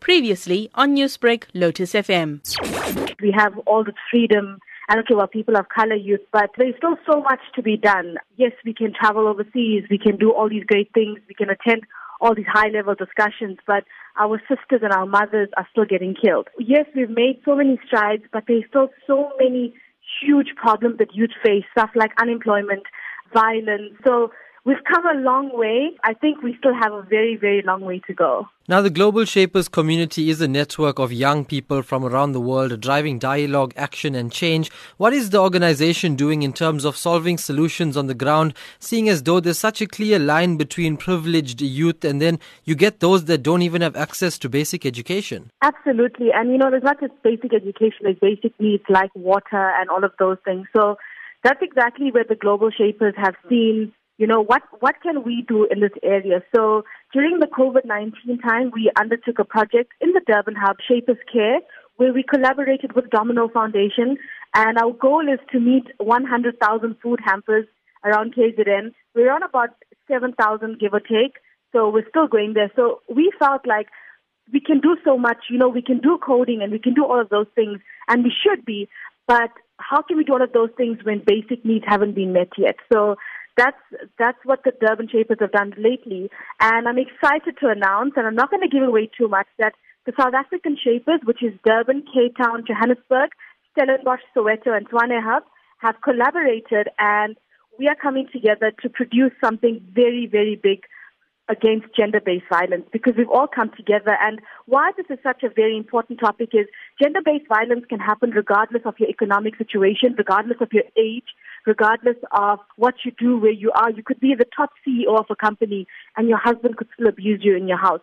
Previously on Newsbreak, Lotus FM. We have all the freedom. I don't care about people of color youth, but there's still so much to be done. Yes, we can travel overseas. We can do all these great things. We can attend all these high level discussions, but our sisters and our mothers are still getting killed. Yes, we've made so many strides, but there's still so many huge problems that youth face, stuff like unemployment, violence. So We've come a long way. I think we still have a very, very long way to go. Now, the Global Shapers community is a network of young people from around the world driving dialogue, action, and change. What is the organization doing in terms of solving solutions on the ground, seeing as though there's such a clear line between privileged youth and then you get those that don't even have access to basic education? Absolutely. And, you know, there's not just basic education, there's basic needs like water and all of those things. So that's exactly where the Global Shapers have seen you know, what, what can we do in this area? So during the COVID-19 time, we undertook a project in the Durban Hub, Shapers Care, where we collaborated with Domino Foundation. And our goal is to meet 100,000 food hampers around KZN. We're on about 7,000, give or take. So we're still going there. So we felt like we can do so much. You know, we can do coding and we can do all of those things, and we should be. But how can we do all of those things when basic needs haven't been met yet? So that's that's what the Durban Shapers have done lately, and I'm excited to announce, and I'm not going to give away too much, that the South African Shapers, which is Durban, Cape Town, Johannesburg, Stellenbosch, Soweto, and Tshwane Hub, have collaborated, and we are coming together to produce something very, very big against gender-based violence because we've all come together. And why this is such a very important topic is gender-based violence can happen regardless of your economic situation, regardless of your age, regardless of what you do, where you are. You could be the top CEO of a company and your husband could still abuse you in your house.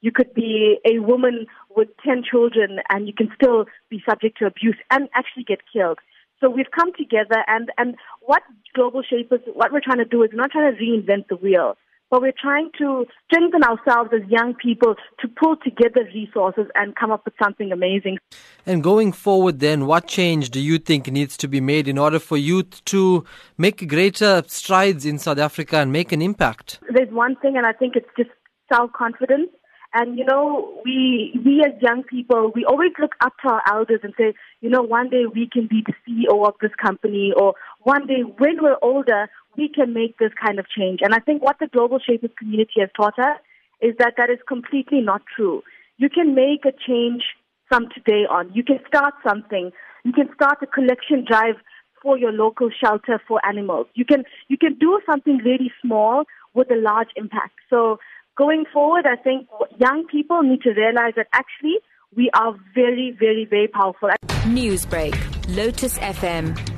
You could be a woman with 10 children and you can still be subject to abuse and actually get killed. So we've come together and, and what Global Shapers, what we're trying to do is we're not trying to reinvent the wheel but we're trying to strengthen ourselves as young people to pull together resources and come up with something amazing. And going forward, then, what change do you think needs to be made in order for youth to make greater strides in South Africa and make an impact? There's one thing, and I think it's just self confidence. And you know, we we as young people, we always look up to our elders and say, you know, one day we can be the CEO of this company, or one day when we're older, we can make this kind of change. And I think what the Global Shapers community has taught us is that that is completely not true. You can make a change from today on. You can start something. You can start a collection drive for your local shelter for animals. You can you can do something really small with a large impact. So going forward, I think young people need to realize that actually we are very, very, very powerful. Newsbreak, Lotus FM,